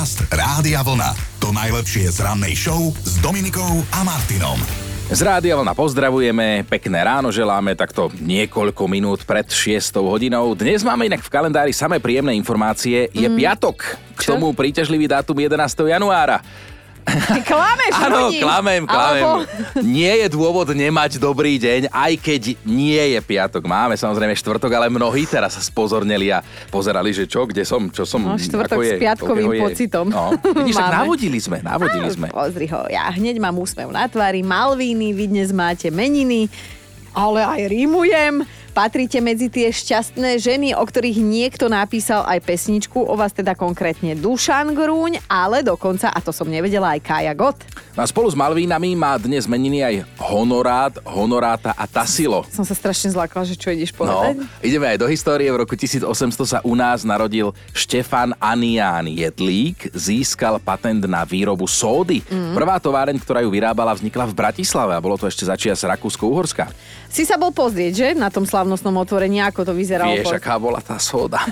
Podcast Rádia Vlna. To najlepšie z rannej show s Dominikou a Martinom. Z Rádia Vlna pozdravujeme, pekné ráno želáme takto niekoľko minút pred 6 hodinou. Dnes máme inak v kalendári samé príjemné informácie. Je mm. piatok, k Čo? tomu príťažlivý dátum 11. januára. Klameš Áno, klamem, klamem. Alebo... Nie je dôvod nemať dobrý deň, aj keď nie je piatok. Máme samozrejme štvrtok, ale mnohí teraz sa spozornili a pozerali, že čo, kde som, čo som. No, štvrtok ako je, s piatkovým je. pocitom. No, vidíš, tak navodili sme, navodili sme. Pozri ho, ja hneď mám úsmev na tvári, Malvíny, vy dnes máte meniny, ale aj rímujem. Patríte medzi tie šťastné ženy, o ktorých niekto napísal aj pesničku, o vás teda konkrétne Dušan Grúň, ale dokonca, a to som nevedela, aj Kaja Gott. No a spolu s Malvínami má dnes meniny aj Honorát, Honoráta a Tasilo. Som sa strašne zlakla, že čo ideš No, povedať. ideme aj do histórie. V roku 1800 sa u nás narodil Štefan Anián Jedlík. Získal patent na výrobu sódy. Mm. Prvá továreň, ktorá ju vyrábala, vznikla v Bratislave a bolo to ešte začias Rakúsko-Uhorska. Si sa bol pozrieť, že? Na tom slavnostnom otvorení, ako to vyzeralo. Vieš, po- aká bola tá sóda?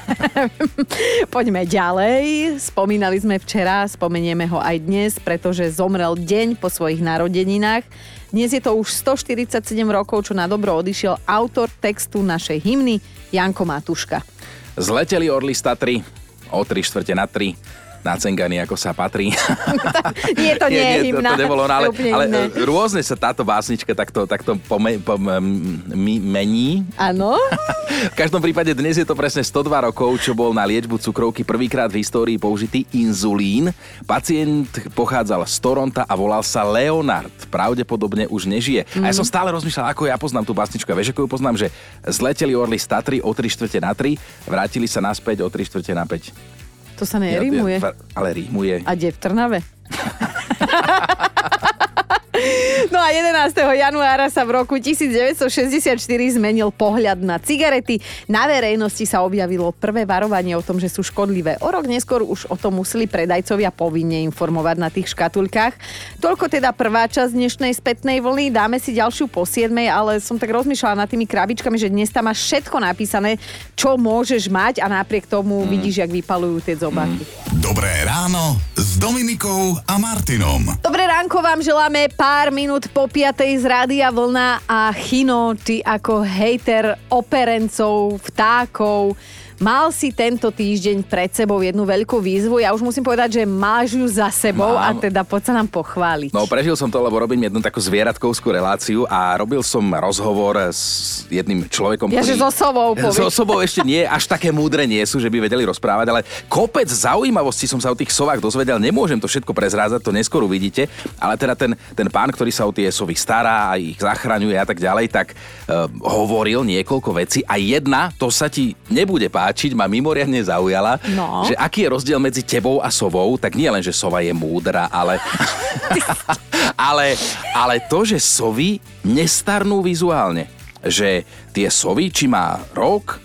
Poďme ďalej. Spomínali sme včera, spomenieme ho aj dnes, pretože zomrel deň po svojich narodeninách. Dnes je to už 147 rokov, čo na dobro odišiel autor textu našej hymny Janko Matuška. Zleteli orly z Tatry o 3 štvrte na 3 na Cengany, ako sa patrí. Nie, to nie, je to, hymna. to nebolo, no, To ale, ale e, rôzne sa táto básnička takto, takto pome, pom, mi, mení. Áno. V každom prípade dnes je to presne 102 rokov, čo bol na liečbu cukrovky prvýkrát v histórii použitý inzulín. Pacient pochádzal z Toronta a volal sa Leonard. Pravdepodobne už nežije. A ja som stále rozmýšľal, ako ja poznám tú básničku. A vieš, ako ju poznám, že zleteli orly z Tatry o 3 štvrte na 3, vrátili sa naspäť o 3 štvrte na 5. To sa nerímuje. ale rímuje. A kde v Trnave? No a 11. januára sa v roku 1964 zmenil pohľad na cigarety. Na verejnosti sa objavilo prvé varovanie o tom, že sú škodlivé. O rok neskôr už o tom museli predajcovia povinne informovať na tých škatulkách. Toľko teda prvá časť dnešnej spätnej vlny. Dáme si ďalšiu po 7, ale som tak rozmýšľala nad tými krabičkami, že dnes tam máš všetko napísané, čo môžeš mať a napriek tomu mm. vidíš, jak vypalujú tie zobáky. Dobré ráno s Dominikou a Martinom. Dobré ránko vám želáme pár minút po piatej z Rádia Vlna a Chino, ty ako hejter operencov, vtákov, mal si tento týždeň pred sebou jednu veľkú výzvu. Ja už musím povedať, že máš ju za sebou Mám. a teda poď sa nám pochváliť. No prežil som to, lebo robím jednu takú zvieratkovskú reláciu a robil som rozhovor s jedným človekom, ja, že so sobou S povieš. osobou ešte nie, až také múdre nie sú, že by vedeli rozprávať, ale kopec zaujímavostí som sa o tých sovách dozvedel. Nemôžem to všetko prezrázať, to neskôr uvidíte, ale teda ten, ten pán, ktorý sa o tie sovy stará a ich zachraňuje a tak ďalej, tak uh, hovoril niekoľko vecí a jedna, to sa ti nebude páčiť, ma mimoriadne zaujala, No. že aký je rozdiel medzi tebou a sovou, tak nie len, že sova je múdra, ale, ale, ale to, že sovy nestarnú vizuálne. Že tie sovy, či má rok,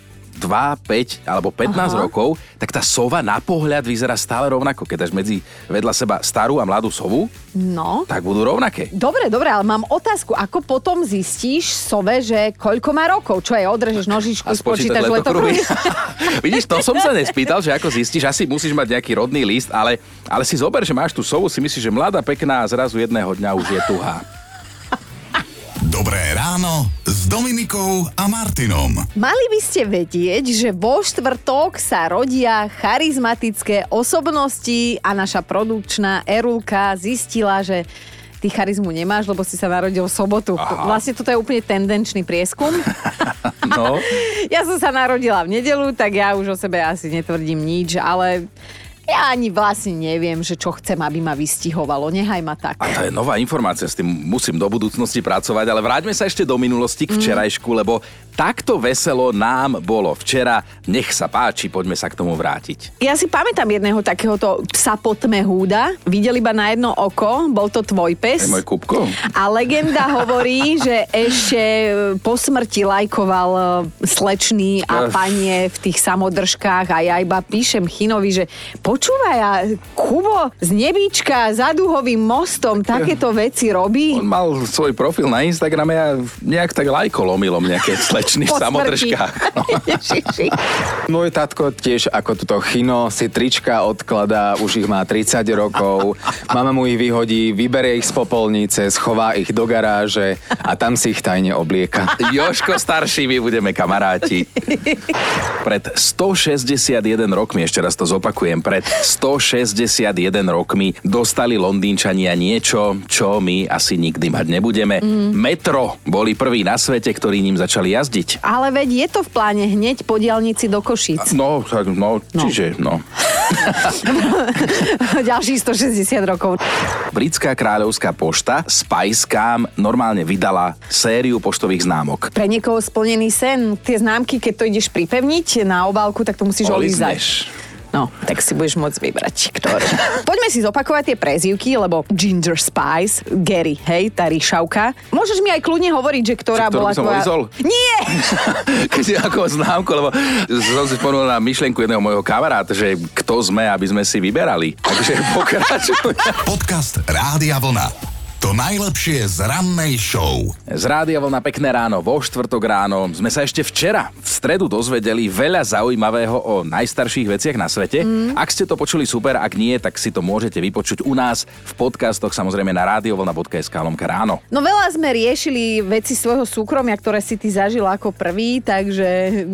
2, 5 alebo 15 Aha. rokov, tak tá sova na pohľad vyzerá stále rovnako. Keď dáš medzi vedľa seba starú a mladú sovu, No. tak budú rovnaké. Dobre, dobre, ale mám otázku. Ako potom zistíš sove, že koľko má rokov? Čo je, odrežeš nožičku, A spočítaš spočítaš letokruhy? Vidíš, to som sa nespýtal, že ako zistíš, asi musíš mať nejaký rodný list, ale, ale si zober, že máš tú sovu, si myslíš, že mladá, pekná a zrazu jedného dňa už je tuhá. Dobré ráno s Dominikou a Martinom. Mali by ste vedieť, že vo štvrtok sa rodia charizmatické osobnosti a naša produkčná Erulka zistila, že ty charizmu nemáš, lebo si sa narodil v sobotu. Aha. Vlastne toto je úplne tendenčný prieskum. No, Ja som sa narodila v nedelu, tak ja už o sebe asi netvrdím nič, ale ja ani vlastne neviem, že čo chcem, aby ma vystihovalo. Nehaj ma tak. A to je nová informácia, s tým musím do budúcnosti pracovať, ale vráťme sa ešte do minulosti Mm. k včerajšku, lebo takto veselo nám bolo včera. Nech sa páči, poďme sa k tomu vrátiť. Ja si pamätám jedného takéhoto psa po tme húda. Videl iba na jedno oko, bol to tvoj pes. Je môj Kupko? A legenda hovorí, že ešte po smrti lajkoval e, slečný a panie v tých samodržkách a ja iba píšem Chinovi, že Počúvaj, a Kubo z Nebíčka za Duhovým mostom takéto veci robí? On mal svoj profil na Instagrame a nejak tak lajko lomilom nejaké slečny v samodržkách. No. Môj tatko tiež ako toto chino si trička odkladá, už ich má 30 rokov. Mama mu ich vyhodí, vyberie ich z popolnice, schová ich do garáže a tam si ich tajne oblieka. Joško starší, my budeme kamaráti. Pred 161 rokmi, ešte raz to zopakujem, pred 161 rokmi dostali Londýnčania niečo, čo my asi nikdy mať nebudeme. Mm. Metro boli prví na svete, ktorí ním začali jazdiť. Ale veď je to v pláne hneď po diálnici do Košíc. No, tak, no, čiže, no. Ďalších 160 rokov. Britská kráľovská pošta Spicecam normálne vydala sériu poštových známok. Pre niekoho splnený sen, tie známky, keď to ideš pripevniť na obálku, tak to musíš olízať. No, tak si budeš môcť vybrať, ktoré. Poďme si zopakovať tie prezývky, lebo Ginger Spice, Gary, hej, tá ríšavka. Môžeš mi aj kľudne hovoriť, že ktorá bola som tvoja... olízol? Nie! Keď ako známku, lebo som si spomenul na myšlienku jedného môjho kamaráta, že kto sme, aby sme si vyberali. Takže pokračuj. Podcast Rádia Vlna. To najlepšie z rannej show. Z Rádia Vlna pekné ráno, vo štvrtok ráno sme sa ešte včera v stredu dozvedeli veľa zaujímavého o najstarších veciach na svete. Mm. Ak ste to počuli super, ak nie, tak si to môžete vypočuť u nás v podcastoch, samozrejme na radiovlna.sk lomka ráno. No veľa sme riešili veci svojho súkromia, ktoré si ty zažil ako prvý, takže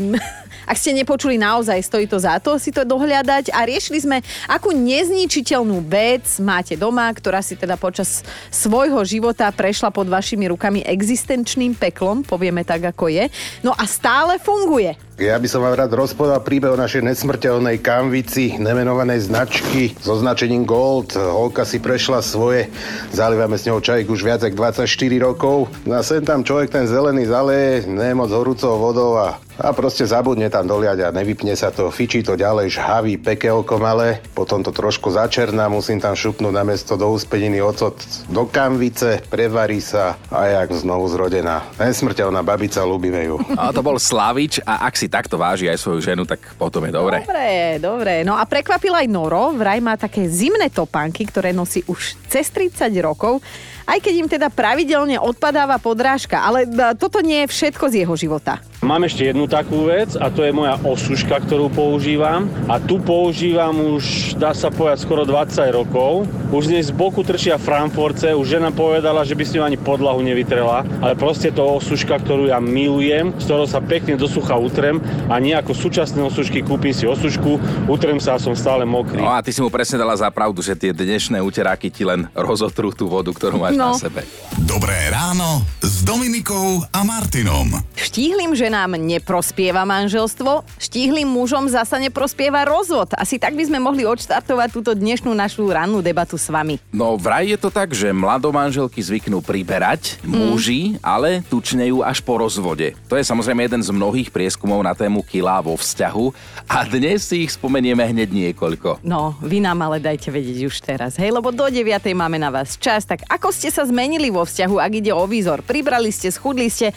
ak ste nepočuli naozaj, stojí to za to si to dohľadať a riešili sme, akú nezničiteľnú vec máte doma, ktorá si teda počas svojho života prešla pod vašimi rukami existenčným peklom, povieme tak, ako je, no a stále funguje. Ja by som vám rád rozpovedal príbeh o našej nesmrteľnej kanvici nemenovanej značky so značením Gold. Holka si prešla svoje, zalievame s ňou čajík už viac ako 24 rokov. No a sem tam človek ten zelený zaleje, nemoc horúcou vodou a, a proste zabudne tam doliať a nevypne sa to, fičí to ďalej, žhaví pekelko malé, potom to trošku začerná, musím tam šupnúť na miesto do úspeniny ocot do kanvice, prevarí sa a jak znovu zrodená. Nesmrteľná babica, ľúbime ju. A to bol Slavič a ak si takto váži aj svoju ženu, tak potom je dobre. Dobre, dobre. No a prekvapil aj Noro, vraj má také zimné topánky, ktoré nosí už cez 30 rokov, aj keď im teda pravidelne odpadáva podrážka. Ale e, toto nie je všetko z jeho života. Mám ešte jednu takú vec a to je moja osuška, ktorú používam. A tu používam už, dá sa povedať, skoro 20 rokov. Už z nej z boku trčia Frankfurtce, už žena povedala, že by s ňou ani podlahu nevytrela, ale proste to osuška, ktorú ja milujem, z ktorou sa pekne do sucha utrem a nie ako súčasné osušky kúpim si osušku, utrem sa a som stále mokrý. No a ty si mu presne dala za pravdu, že tie dnešné uteráky ti len rozotrú tú vodu, ktorú máš No. na sebe. Dobré ráno s Dominikou a Martinom. Štíhlým ženám neprospieva manželstvo, štíhlým mužom zasa neprospieva rozvod. Asi tak by sme mohli odštartovať túto dnešnú našu rannú debatu s vami. No vraj je to tak, že mladomanželky zvyknú priberať, muži, ale tučnejú až po rozvode. To je samozrejme jeden z mnohých prieskumov na tému kilá vo vzťahu a dnes si ich spomenieme hneď niekoľko. No, vy nám ale dajte vedieť už teraz, hej, lebo do 9. máme na vás čas. Tak ako ste sa zmenili vo vzťahu, ak ide o výzor? Pribrali ste, schudli ste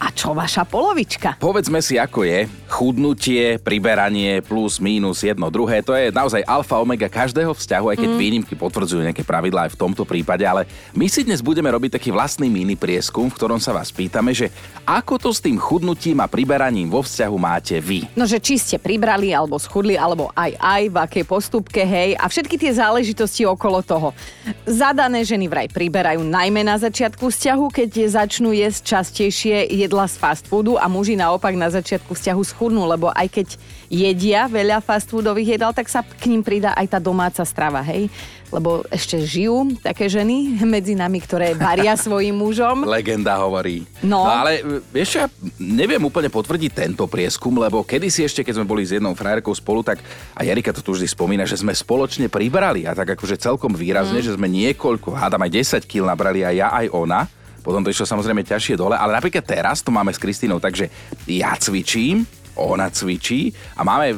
a čo vaša polovička? Povedzme si, ako je. Chudnutie, priberanie, plus, mínus, jedno, druhé, to je naozaj alfa omega každého vzťahu, aj keď výnimky potvrdzujú nejaké pravidlá aj v tomto prípade, ale my si dnes budeme robiť taký vlastný mini prieskum, v ktorom sa vás pýtame, že ako to s tým chudnutím a priberaním vo vzťahu máte vy. No, že či ste pribrali, alebo schudli, alebo aj aj, v akej postupke, hej, a všetky tie záležitosti okolo toho. Zadané ženy vraj priberajú najmä na začiatku vzťahu, keď začnú jesť častejšie jedla z fast foodu a muži naopak na začiatku vzťahu schudnú, lebo aj keď jedia veľa fast foodových jedál, tak sa k ním pridá aj tá domáca strava, hej. Lebo ešte žijú také ženy medzi nami, ktoré varia svojim mužom. Legenda hovorí. No. ale e, vieš, čo, ja neviem úplne potvrdiť tento prieskum, lebo kedysi ešte, keď sme boli s jednou frajerkou spolu, tak a Jarika to tu vždy spomína, že sme spoločne pribrali a tak akože celkom výrazne, Mm. že sme niekoľko, hádam aj 10 kg nabrali aj ja, aj ona. Potom to išlo samozrejme ťažšie dole, ale napríklad teraz to máme s Kristínou, takže ja cvičím, ona cvičí a máme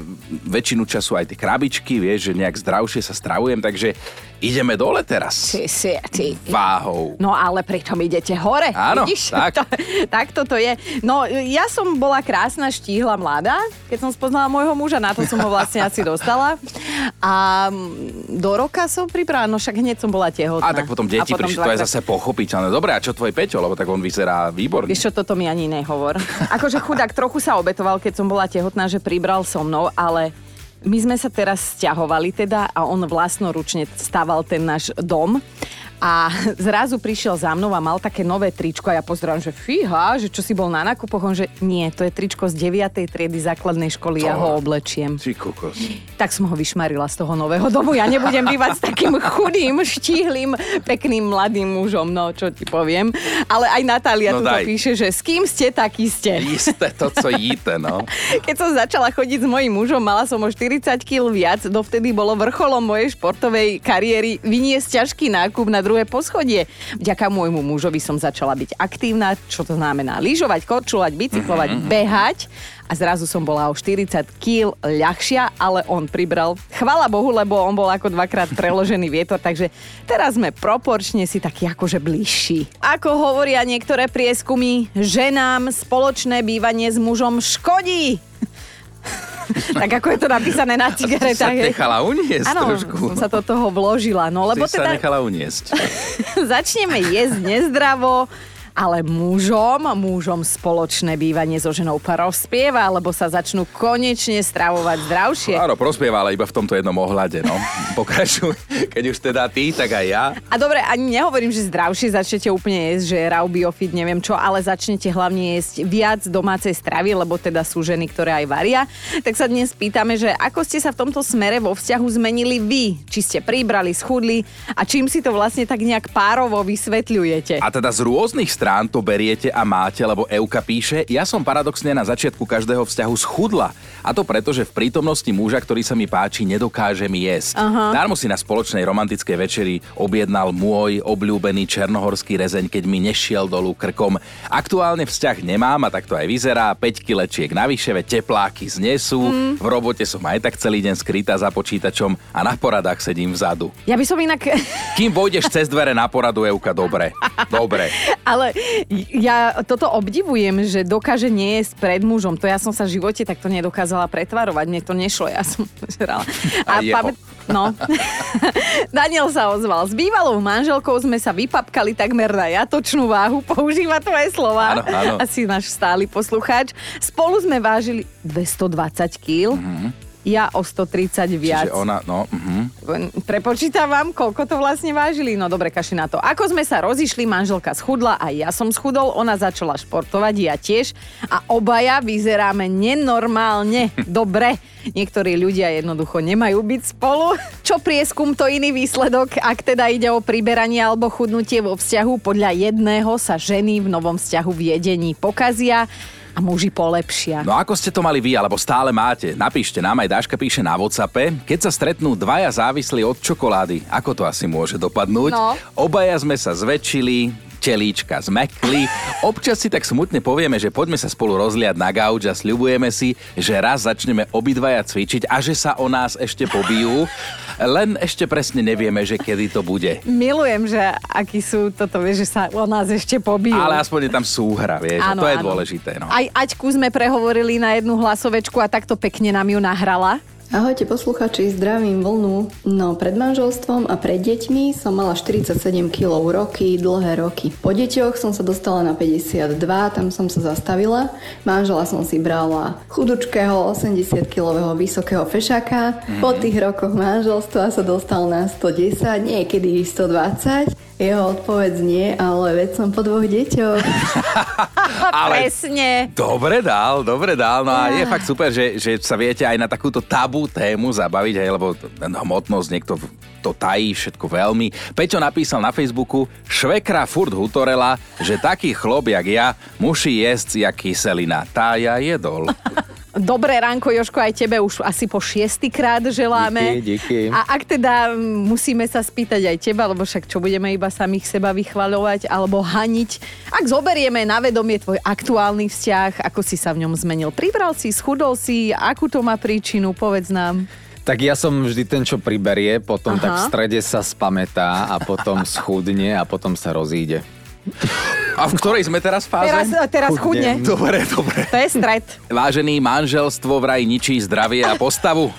väčšinu času aj tie krabičky, vieš, že nejak zdravšie sa stravujem, takže ideme dole teraz. Ty si, ty. Váhou. No ale pritom idete hore. Áno, Vidíš? tak. To, tak toto je. No ja som bola krásna, štíhla, mladá, keď som spoznala môjho muža, na to som ho vlastne asi dostala. A mm, do roka som pripravila, no však hneď som bola tehotná. A tak potom deti prišli, to je zase pochopiteľné. Dobre, a čo tvoj Peťo, lebo tak on vyzerá výborne. Vieš čo, toto mi ani nehovor. Akože chudák trochu sa obetoval, keď som bola tehotná, že pribral so mnou, ale my sme sa teraz stiahovali teda a on vlastnoručne staval ten náš dom a zrazu prišiel za mnou a mal také nové tričko a ja pozerám, že fíha, že čo si bol na nákupoch, on že nie, to je tričko z 9. triedy základnej školy, ja ho oblečiem. Ty kokos. Tak som ho vyšmarila z toho nového domu. Ja nebudem bývať s takým chudým, štíhlým, pekným mladým mužom, no čo ti poviem. Ale aj Natália No tu píše, že s kým ste, takí ste. Isté to, co jíte, no. Keď som začala chodiť s mojím mužom, mala som o 40 kg viac, dovtedy bolo vrcholom mojej športovej kariéry vyniesť ťažký nákup na druhé poschodie. Vďaka môjmu mužovi som začala byť aktívna, čo to znamená lyžovať, korčulovať, bicyklovať, behať a zrazu som bola o 40 kg ľahšia, ale on pribral. Chvala Bohu, lebo on bol ako dvakrát preložený vietor, takže teraz sme proporčne si takí akože bližší. Ako hovoria niektoré prieskumy, ženám spoločné bývanie s mužom škodí. tak ako je to napísané na Ty sa cigaretách. nechala uniesť Áno, trošku. som sa do toho vložila. No lebo Ty sa teda nechala uniesť. začneme jesť nezdravo, ale mužom, mužom spoločné bývanie so ženou prospieva, lebo sa začnú konečne stravovať zdravšie. Áno, prospieva, ale iba v tomto jednom ohľade, no. Pokračuj, keď už teda ty, tak aj ja. A dobre, ani nehovorím, že zdravšie začnete úplne jesť, že raw biofit, neviem čo, ale začnete hlavne jesť viac domácej stravy, lebo teda sú ženy, ktoré aj varia. Tak sa dnes pýtame, že ako ste sa v tomto smere vo vzťahu zmenili vy? Či ste pribrali, schudli a čím si to vlastne tak nejak párovo vysvetľujete? A teda z rôznych strán to beriete a máte, lebo Euka píše, ja som paradoxne na začiatku každého vzťahu schudla. A to preto, že v prítomnosti muža, ktorý sa mi páči, nedokážem jesť. Aha. Darmo si na spoločnej romantickej večeri objednal môj obľúbený černohorský rezeň, keď mi nešiel dolu krkom. Aktuálne vzťah nemám a tak to aj vyzerá. 5 kilečiek navyše, veď tepláky znesú. Mm. V robote som aj tak celý deň skrytá za počítačom a na poradách sedím vzadu. Ja by som inak... Kým vojdeš cez dvere na poradu, Euka, dobre. Dobre. Ale ja toto obdivujem, že dokáže niejesť pred mužom. To ja som sa v živote takto nedokázala pretvarovať. Mne to nešlo, ja som žrala. A jeho. No. Daniel sa ozval. S bývalou manželkou sme sa vypapkali takmer na jatočnú váhu. Používa tvoje slova. Áno, áno. Asi náš stály poslucháč. Spolu sme vážili 220 kg. Ja o 130 viac. Čiže ona, no, uh-huh. Prepočítam vám, koľko to vlastne vážili. No dobre, kaši na to. Ako sme sa rozišli, manželka schudla a ja som schudol, ona začala športovať, ja tiež. A obaja vyzeráme nenormálne dobre. Niektorí ľudia jednoducho nemajú byť spolu. Čo prieskum, to iný výsledok. Ak teda ide o priberanie alebo chudnutie vo vzťahu, podľa jedného sa ženy v novom vzťahu v jedení pokazia a muži polepšia. No ako ste to mali vy, alebo stále máte? Napíšte nám, aj Dáška píše na Whatsappe. Keď sa stretnú dvaja závislí od čokolády, ako to asi môže dopadnúť? No. Obaja sme sa zväčšili, telíčka zmekli. Občas si tak smutne povieme, že poďme sa spolu rozliať na gauč a sľubujeme si, že raz začneme obidvaja cvičiť a že sa o nás ešte pobijú. Len ešte presne nevieme, že kedy to bude. Milujem, že akí sú toto, vieš, že sa o nás ešte pobijú. Ale aspoň je tam súhra, vieš, a to je dôležité. No. Aj Aťku sme prehovorili na jednu hlasovečku a takto pekne nám ju nahrala. Ahojte posluchači, zdravím vlnu. No, pred manželstvom a pred deťmi som mala 47 kg roky, dlhé roky. Po deťoch som sa dostala na 52, tam som sa zastavila. Manžela som si brala chudučkého, 80-kilového vysokého fešaka. Po tých rokoch manželstva sa dostal na 110, niekedy 120. Jeho odpoveď nie, ale veď som po dvoch deťoch. Ale- Presne. Dobre dal, dobre dal. No a je fakt super, že, že sa viete aj na takúto tabú tému zabaviť, hej, lebo hmotnosť niekto to tají všetko veľmi. Peťo napísal na Facebooku, švekra furt hutorela, že taký chlop jak ja musí jesť jak kyselina. Tá ja jedol. Dobré ránko, Joško, aj tebe už asi po šiestýkrát želáme. Díky, díky. A ak teda musíme sa spýtať aj teba, lebo však čo budeme iba samých seba vychvaľovať alebo haniť. Ak zoberieme na vedomie tvoj aktuálny vzťah, ako si sa v ňom zmenil? Pribral si, schudol si, akú to má príčinu, povedz nám. Tak ja som vždy ten, čo priberie, potom Aha. tak v strede sa spametá a potom schudne a potom sa rozíde. A v ktorej sme teraz fáze? Teraz, teraz chudne. Dobre, dobre. To je stret. Vážený, manželstvo vraj ničí zdravie a postavu.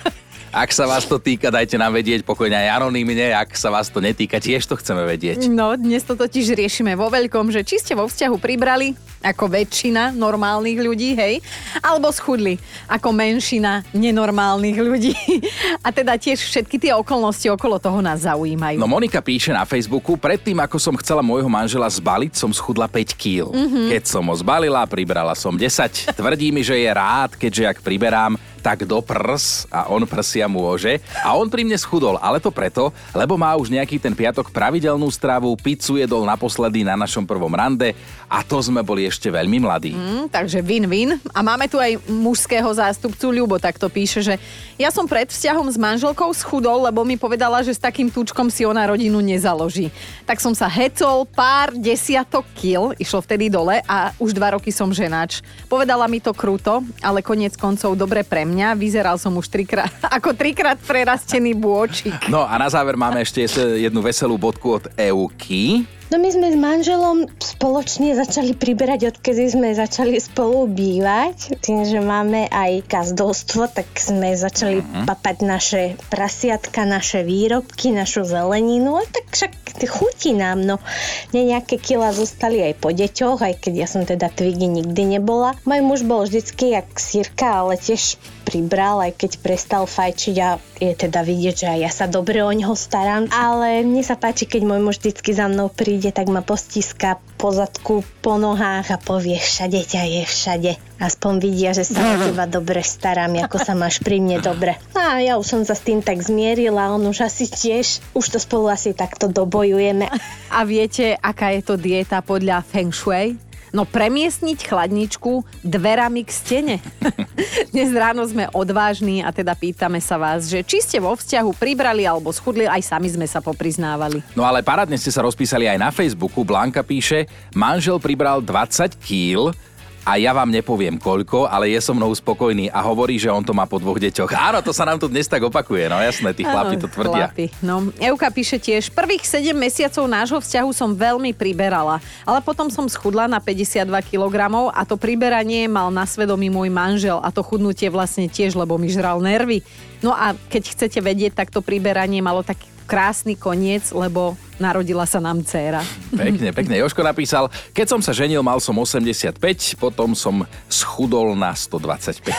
Ak sa vás to týka, dajte nám vedieť pokojne aj anonymne. Ak sa vás to netýka, tiež to chceme vedieť. No, dnes to totiž riešime vo veľkom, že či ste vo vzťahu pribrali, ako väčšina normálnych ľudí, hej, alebo schudli, ako menšina nenormálnych ľudí. A teda tiež všetky tie okolnosti okolo toho nás zaujímajú. No Monika píše na Facebooku, predtým ako som chcela môjho manžela zbaliť, som schudla 5 kg. Mm-hmm. Keď som ho zbalila, pribrala som 10. Tvrdí mi, že je rád, keďže ak priberám, tak do prs a on prsia môže. A on pri mne schudol, ale to preto, lebo má už nejaký ten piatok pravidelnú stravu, pizzu jedol naposledy na našom prvom rande a to sme boli ešte veľmi mladí. Hm, takže win-win. A máme tu aj mužského zástupcu Ľubo, tak to píše, že ja som pred vzťahom s manželkou schudol, lebo mi povedala, že s takým tučkom si ona rodinu nezaloží. Tak som sa hecol pár desiatok kil, išlo vtedy dole a už dva roky som ženač. Povedala mi to kruto, ale konec koncov dobre pre mňa. Vyzeral som už trikrát, ako trikrát prerastený bôčik. No a na záver máme ešte jednu veselú bodku od Euky. No my sme s manželom spoločne začali priberať, odkedy sme začali spolu bývať. Tým, že máme aj gazdolstvo, tak sme začali uh-huh. papať naše prasiatka, naše výrobky, našu zeleninu. A tak však chutí nám, no. Ne nejaké kila zostali aj po deťoch, aj keď ja som teda Twiggy nikdy nebola. Môj muž bol vždycky jak sírka, ale tiež pribral, aj keď prestal fajčiť a je teda vidieť, že aj ja sa dobre o neho starám. Ale mne sa páči, keď môj muž vždycky za mnou príde, tak ma postíska po zadku, po nohách a povie, všade ťa je, všade. Aspoň vidia, že sa o teba dobre starám, ako sa máš pri mne dobre. A ja už som sa s tým tak zmierila, on už asi tiež, už to spolu asi takto dobojujeme. A viete, aká je to dieta podľa Feng Shui? No premiestniť chladničku dverami k stene. Dnes ráno sme odvážni a teda pýtame sa vás, že či ste vo vzťahu pribrali alebo schudli, aj sami sme sa popriznávali. No ale parádne ste sa rozpísali aj na Facebooku. Blanka píše, manžel pribral 20 kg a ja vám nepoviem koľko, ale je so mnou spokojný a hovorí, že on to má po dvoch deťoch. Áno, to sa nám tu dnes tak opakuje, no jasné, tí chlapi to tvrdia. Chlapi, no. Euka píše tiež, prvých 7 mesiacov nášho vzťahu som veľmi priberala, ale potom som schudla na 52 kg a to priberanie mal na svedomí môj manžel a to chudnutie vlastne tiež, lebo mi žral nervy. No a keď chcete vedieť, tak to priberanie malo taký krásny koniec, lebo narodila sa nám dcéra. Pekne, pekne. Joško napísal, keď som sa ženil, mal som 85, potom som schudol na 125.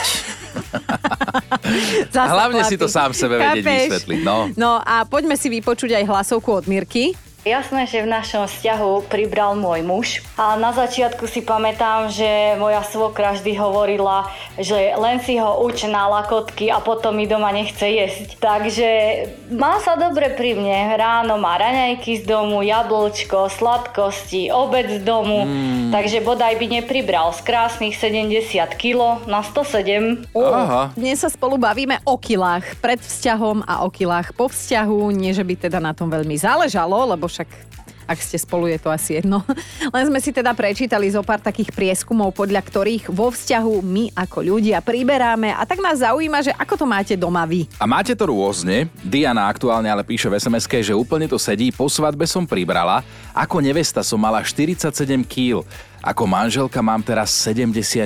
Zasa Hlavne si chlapi. to sám sebe vedieť Chápeš? vysvetliť, no. No a poďme si vypočuť aj hlasovku od Mirky. Jasné, že v našom vzťahu pribral môj muž. A na začiatku si pamätám, že moja svokra vždy hovorila, že len si ho uč na lakotky a potom mi doma nechce jesť. Takže má sa dobre pri mne. Ráno má raňajky z domu, jablčko, sladkosti, obed z domu. Mm. Takže bodaj by nepribral z krásnych 70 kg na 107. Aha. Dnes sa spolu bavíme o kilách pred vzťahom a o kilách po vzťahu. Nie, že by teda na tom veľmi záležalo, lebo však ak ste spolu, je to asi jedno. Len sme si teda prečítali zo pár takých prieskumov, podľa ktorých vo vzťahu my ako ľudia priberáme a tak nás zaujíma, že ako to máte doma vy. A máte to rôzne. Diana aktuálne ale píše v sms že úplne to sedí. Po svadbe som pribrala. Ako nevesta som mala 47 kg. Ako manželka mám teraz 76.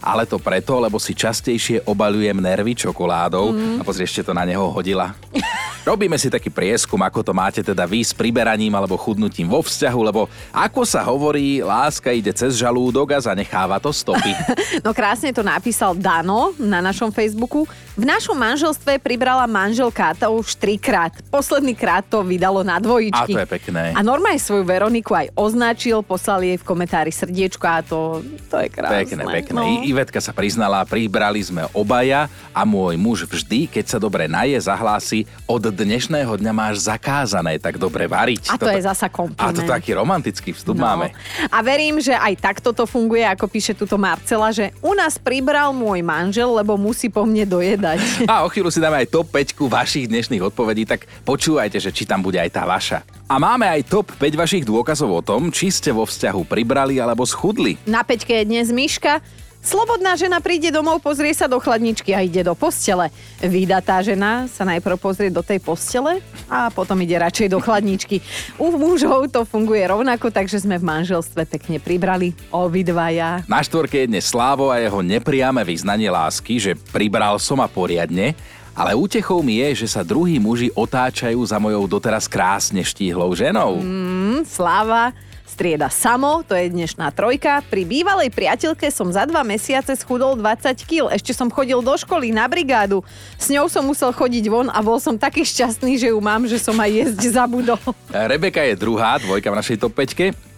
Ale to preto, lebo si častejšie obalujem nervy čokoládou. Mm. A pozri, ešte to na neho hodila. Robíme si taký prieskum, ako to máte teda vy s priberaním alebo chudnutím vo vzťahu, lebo ako sa hovorí, láska ide cez žalúdok a zanecháva to stopy. No krásne to napísal Dano na našom Facebooku. V našom manželstve pribrala manželka to už trikrát. Posledný krát to vydalo na dvojičky. A to je pekné. A normálne svoju Veroniku aj označil, poslal jej v komentári srdiečko a to, to je krásne. Pekné, pekné. No. Ivetka sa priznala, pribrali sme obaja a môj muž vždy, keď sa dobre naje, zahlási od dnešného dňa máš zakázané tak dobre variť. A to je zasa kompliment. A to taký romantický vstup no. máme. A verím, že aj takto to funguje, ako píše tuto Marcela, že u nás pribral môj manžel, lebo musí po mne dojedať. A o chvíľu si dáme aj top 5 vašich dnešných odpovedí, tak počúvajte, že či tam bude aj tá vaša. A máme aj top 5 vašich dôkazov o tom, či ste vo vzťahu pribrali alebo schudli. Na peťke je dnes Miška. Slobodná žena príde domov, pozrie sa do chladničky a ide do postele. Vydatá žena sa najprv pozrie do tej postele a potom ide radšej do chladničky. U mužov to funguje rovnako, takže sme v manželstve pekne pribrali obidvaja. Na štvorke je dnes Slávo a jeho nepriame vyznanie lásky, že pribral som a poriadne, ale útechou mi je, že sa druhí muži otáčajú za mojou doteraz krásne štíhlou ženou. Mm, Sláva strieda samo, to je dnešná trojka. Pri bývalej priateľke som za dva mesiace schudol 20 kg. Ešte som chodil do školy na brigádu. S ňou som musel chodiť von a bol som taký šťastný, že ju mám, že som aj jesť zabudol. Rebeka je druhá, dvojka v našej top 5.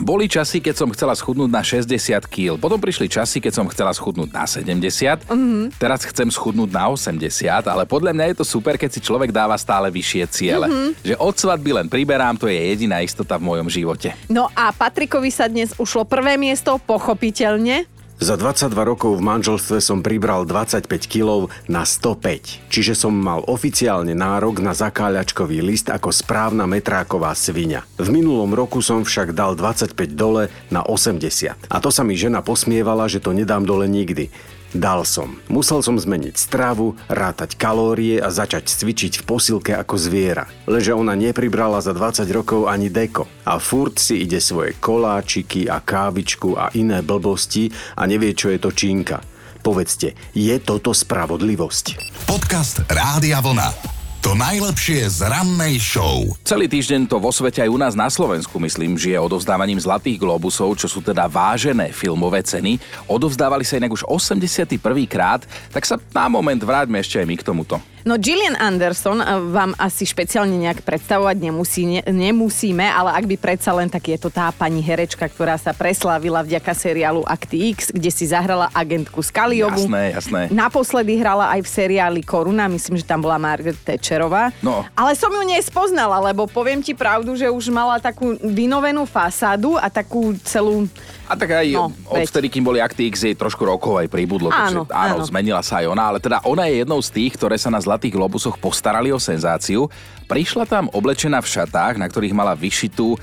Boli časy, keď som chcela schudnúť na 60 kg. Potom prišli časy, keď som chcela schudnúť na 70. Mm-hmm. Teraz chcem schudnúť na 80, ale podľa mňa je to super, keď si človek dáva stále vyššie ciele. Mm-hmm. Že od svadby len priberám, to je jediná istota v mojom živote. No a Patrikovi sa dnes ušlo prvé miesto, pochopiteľne. Za 22 rokov v manželstve som pribral 25 kg na 105, čiže som mal oficiálne nárok na zakáľačkový list ako správna metráková svinia. V minulom roku som však dal 25 dole na 80. A to sa mi žena posmievala, že to nedám dole nikdy. Dal som. Musel som zmeniť stravu, rátať kalórie a začať cvičiť v posilke ako zviera. Lenže ona nepribrala za 20 rokov ani deko. A furt si ide svoje koláčiky a kávičku a iné blbosti a nevie, čo je to čínka. Povedzte, je toto spravodlivosť? Podcast Rádia Vlna. To najlepšie z rannej show. Celý týždeň to vo svete aj u nás na Slovensku, myslím, žije odovzdávaním Zlatých globusov, čo sú teda vážené filmové ceny. Odovzdávali sa inak už 81. krát, tak sa na moment vráťme ešte aj my k tomuto. No Gillian Anderson eh, vám asi špeciálne nejak predstavovať nemusí, ne, nemusíme, ale ak by predsa len, tak je to tá pani herečka, ktorá sa preslávila vďaka seriálu Akty X, kde si zahrala agentku Skaliovu. Jasné, jasné. Naposledy hrala aj v seriáli Koruna, myslím, že tam bola Margaret Thatcherová. No. Ale som ju nespoznala, lebo poviem ti pravdu, že už mala takú vynovenú fasádu a takú celú a tak aj No, od veď. vtedy, kým boli Akty X, jej trošku rokov aj pribudlo. Áno, takže, áno, áno. zmenila sa aj ona, ale teda ona je jednou z tých, ktoré sa na Zlatých globusoch postarali o senzáciu. Prišla tam oblečená v šatách, na ktorých mala vyšitú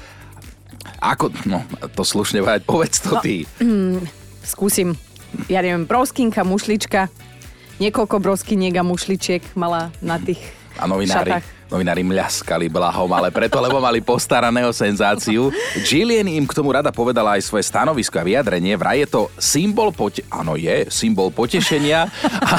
ako, no, to slušne povedať, povedz to No, ty. skúsim, ja neviem, broskinka, mušlička, niekoľko broskiniek a mušličiek mala na tých A novinári, šatách. Novinári mľaskali blahom, ale preto, lebo mali postaraného senzáciu. Gillian im k tomu rada povedala aj svoje stanovisko a vyjadrenie. Vraj je to symbol pote... Áno, je symbol potešenia. A,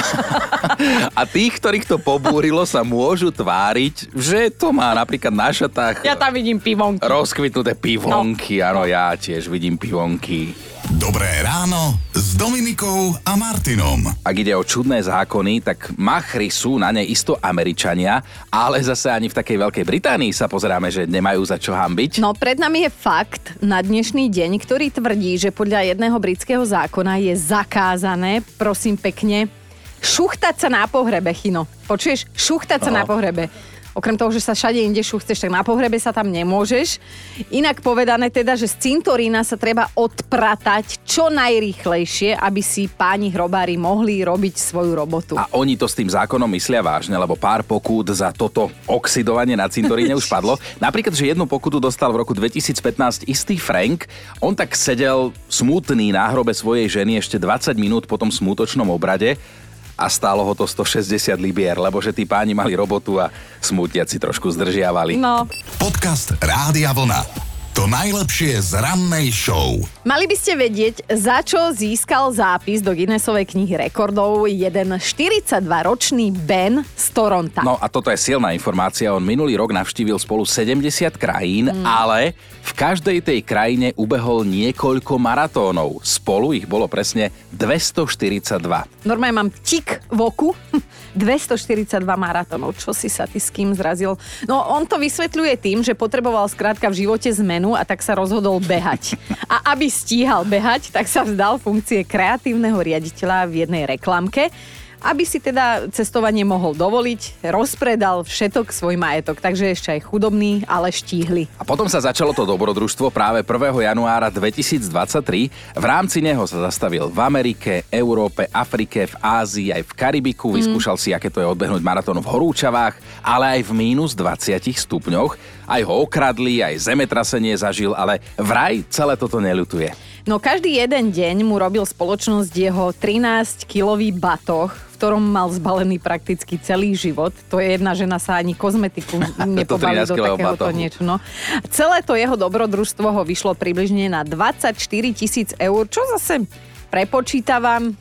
a tých, ktorých to pobúrilo, sa môžu tváriť, že to má napríklad na šatách Ja tam vidím pivonky. rozkvitnuté pivonky. Áno, ja tiež vidím pivonky. Dobré ráno s Dominikou a Martinom. Ak ide o čudné zákony, tak machry sú na ne isto Američania, ale zase ani v takej Veľkej Británii sa pozeráme, že nemajú za čo hambiť. No pred nami je fakt na dnešný deň, ktorý tvrdí, že podľa jedného britského zákona je zakázané, prosím pekne, šuchtať sa na pohrebe, Chino. Počuješ? Šuchtať sa No. na pohrebe. Okrem toho, že sa všade inde šuchteš, tak na pohrebe sa tam nemôžeš. Inak povedané teda, že z cintorína sa treba odpratať čo najrýchlejšie, aby si páni hrobári mohli robiť svoju robotu. A oni to s tým zákonom myslia vážne, lebo pár pokút za toto oxidovanie na cintoríne už padlo. Napríklad, že jednu pokutu dostal v roku 2015 istý Frank. On tak sedel smutný na hrobe svojej ženy ešte 20 minút po tom smutočnom obrade a stálo ho to 160 libier, lebo že tí páni mali robotu a smutiaci trošku zdržiavali. No, Podcast Rádia Vlna. To najlepšie z rannej show. Mali by ste vedieť, za čo získal zápis do Guinnessovej knihy rekordov jeden 42-ročný Ben z Toronta. No a toto je silná informácia. On minulý rok navštívil spolu 70 krajín, mm. ale v každej tej krajine ubehol niekoľko maratónov. Spolu ich bolo presne 242. Normálne mám tik v oku. 242 maratónov. Čo si sa ty s kým zrazil? No on to vysvetľuje tým, že potreboval skrátka v živote zmenu a tak sa rozhodol behať. A aby stíhal behať, tak sa vzdal funkcie kreatívneho riaditeľa v jednej reklamke. Aby si teda cestovanie mohol dovoliť, rozpredal všetok svoj majetok, takže ešte aj chudobný, ale štíhli. A potom sa začalo to dobrodružstvo práve 1. januára 2023. V rámci neho sa zastavil v Amerike, Európe, Afrike, v Ázii, aj v Karibiku. Vyskúšal si, aké to je odbehnúť maratón v horúčavách, ale aj v mínus 20 stupňoch. Aj ho okradli, aj zemetrasenie zažil, ale vraj celé toto neľutuje. No každý jeden deň mu robil spoločnosť jeho 13-kilový batoh, ktorom mal zbalený prakticky celý život. To je jedna žena sa ani kozmetiku nepobali do 13-kilového takéhoto niečo. No. Celé to jeho dobrodružstvo ho vyšlo približne na 24 tisíc eur, čo zase prepočítavam,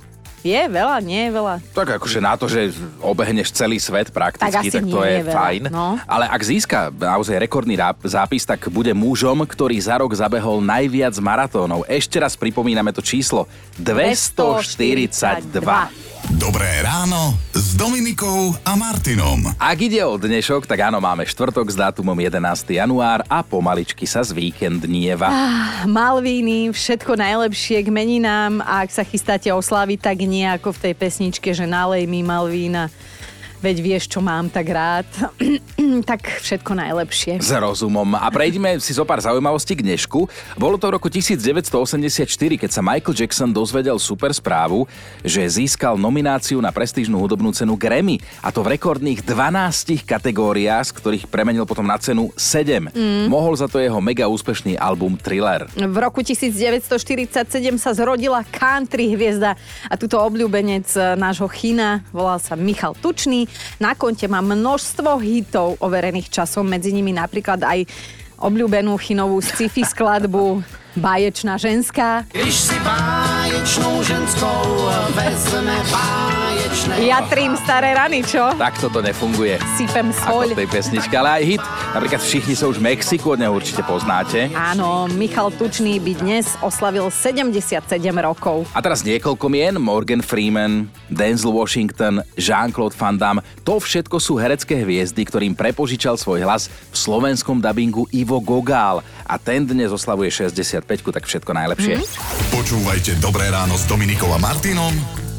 je veľa, nie je veľa. Tak akože na to, že obehneš celý svet Tak prakticky, asi tak, to nie je je fajn. no. Ale ak získa naozaj rekordný zápis, tak bude mužom, ktorý za rok zabehol najviac maratónov. Ešte raz pripomíname to číslo. 242. Dobré ráno s Dominikou a Martinom. Ak ide o dnešok, tak áno, máme štvrtok s dátumom 11. január a pomaličky sa z víkendnieva. Malvíny, všetko najlepšie k meninám a ak sa chystáte osláviť, tak nie ako v tej pesničke, že nalej mi Malvína, veď vieš, čo mám tak rád. Tak všetko najlepšie. S rozumom. A prejdeme si zo pár zaujímavostí k dnešku. Bolo to v roku 1984, keď sa Michael Jackson dozvedel super správu, že získal nomináciu na prestížnu hudobnú cenu Grammy. A to v rekordných 12 kategóriách, z ktorých premenil potom na cenu 7. Mm. Mohol za to jeho mega úspešný album Thriller. V roku 1947 sa zrodila country hviezda a tuto obľúbenec e, nášho China volal sa Michal Tučný. Na konte má množstvo hitov overených časom, medzi nimi napríklad aj obľúbenú chinovú sci-fi skladbu Báječná ženská. Když si báječnou ženskou vezme báječné... Ja trím staré rany, čo? Takto to nefunguje. Sypem Ako soľ. v tej pesničke, ale aj hit. Napríklad všichni sa už v Mexiku, od neho určite poznáte. Áno, Michal Tučný by dnes oslavil 77 rokov. A teraz niekoľko mien, Morgan Freeman, Denzel Washington, Jean-Claude Van Damme, to všetko sú herecké hviezdy, ktorým prepožičal svoj hlas v slovenskom dabingu Ivo Gogál. A ten dnes oslavuje 65 tak všetko najlepšie. Počúvajte Dobré ráno s Dominikou a Martinom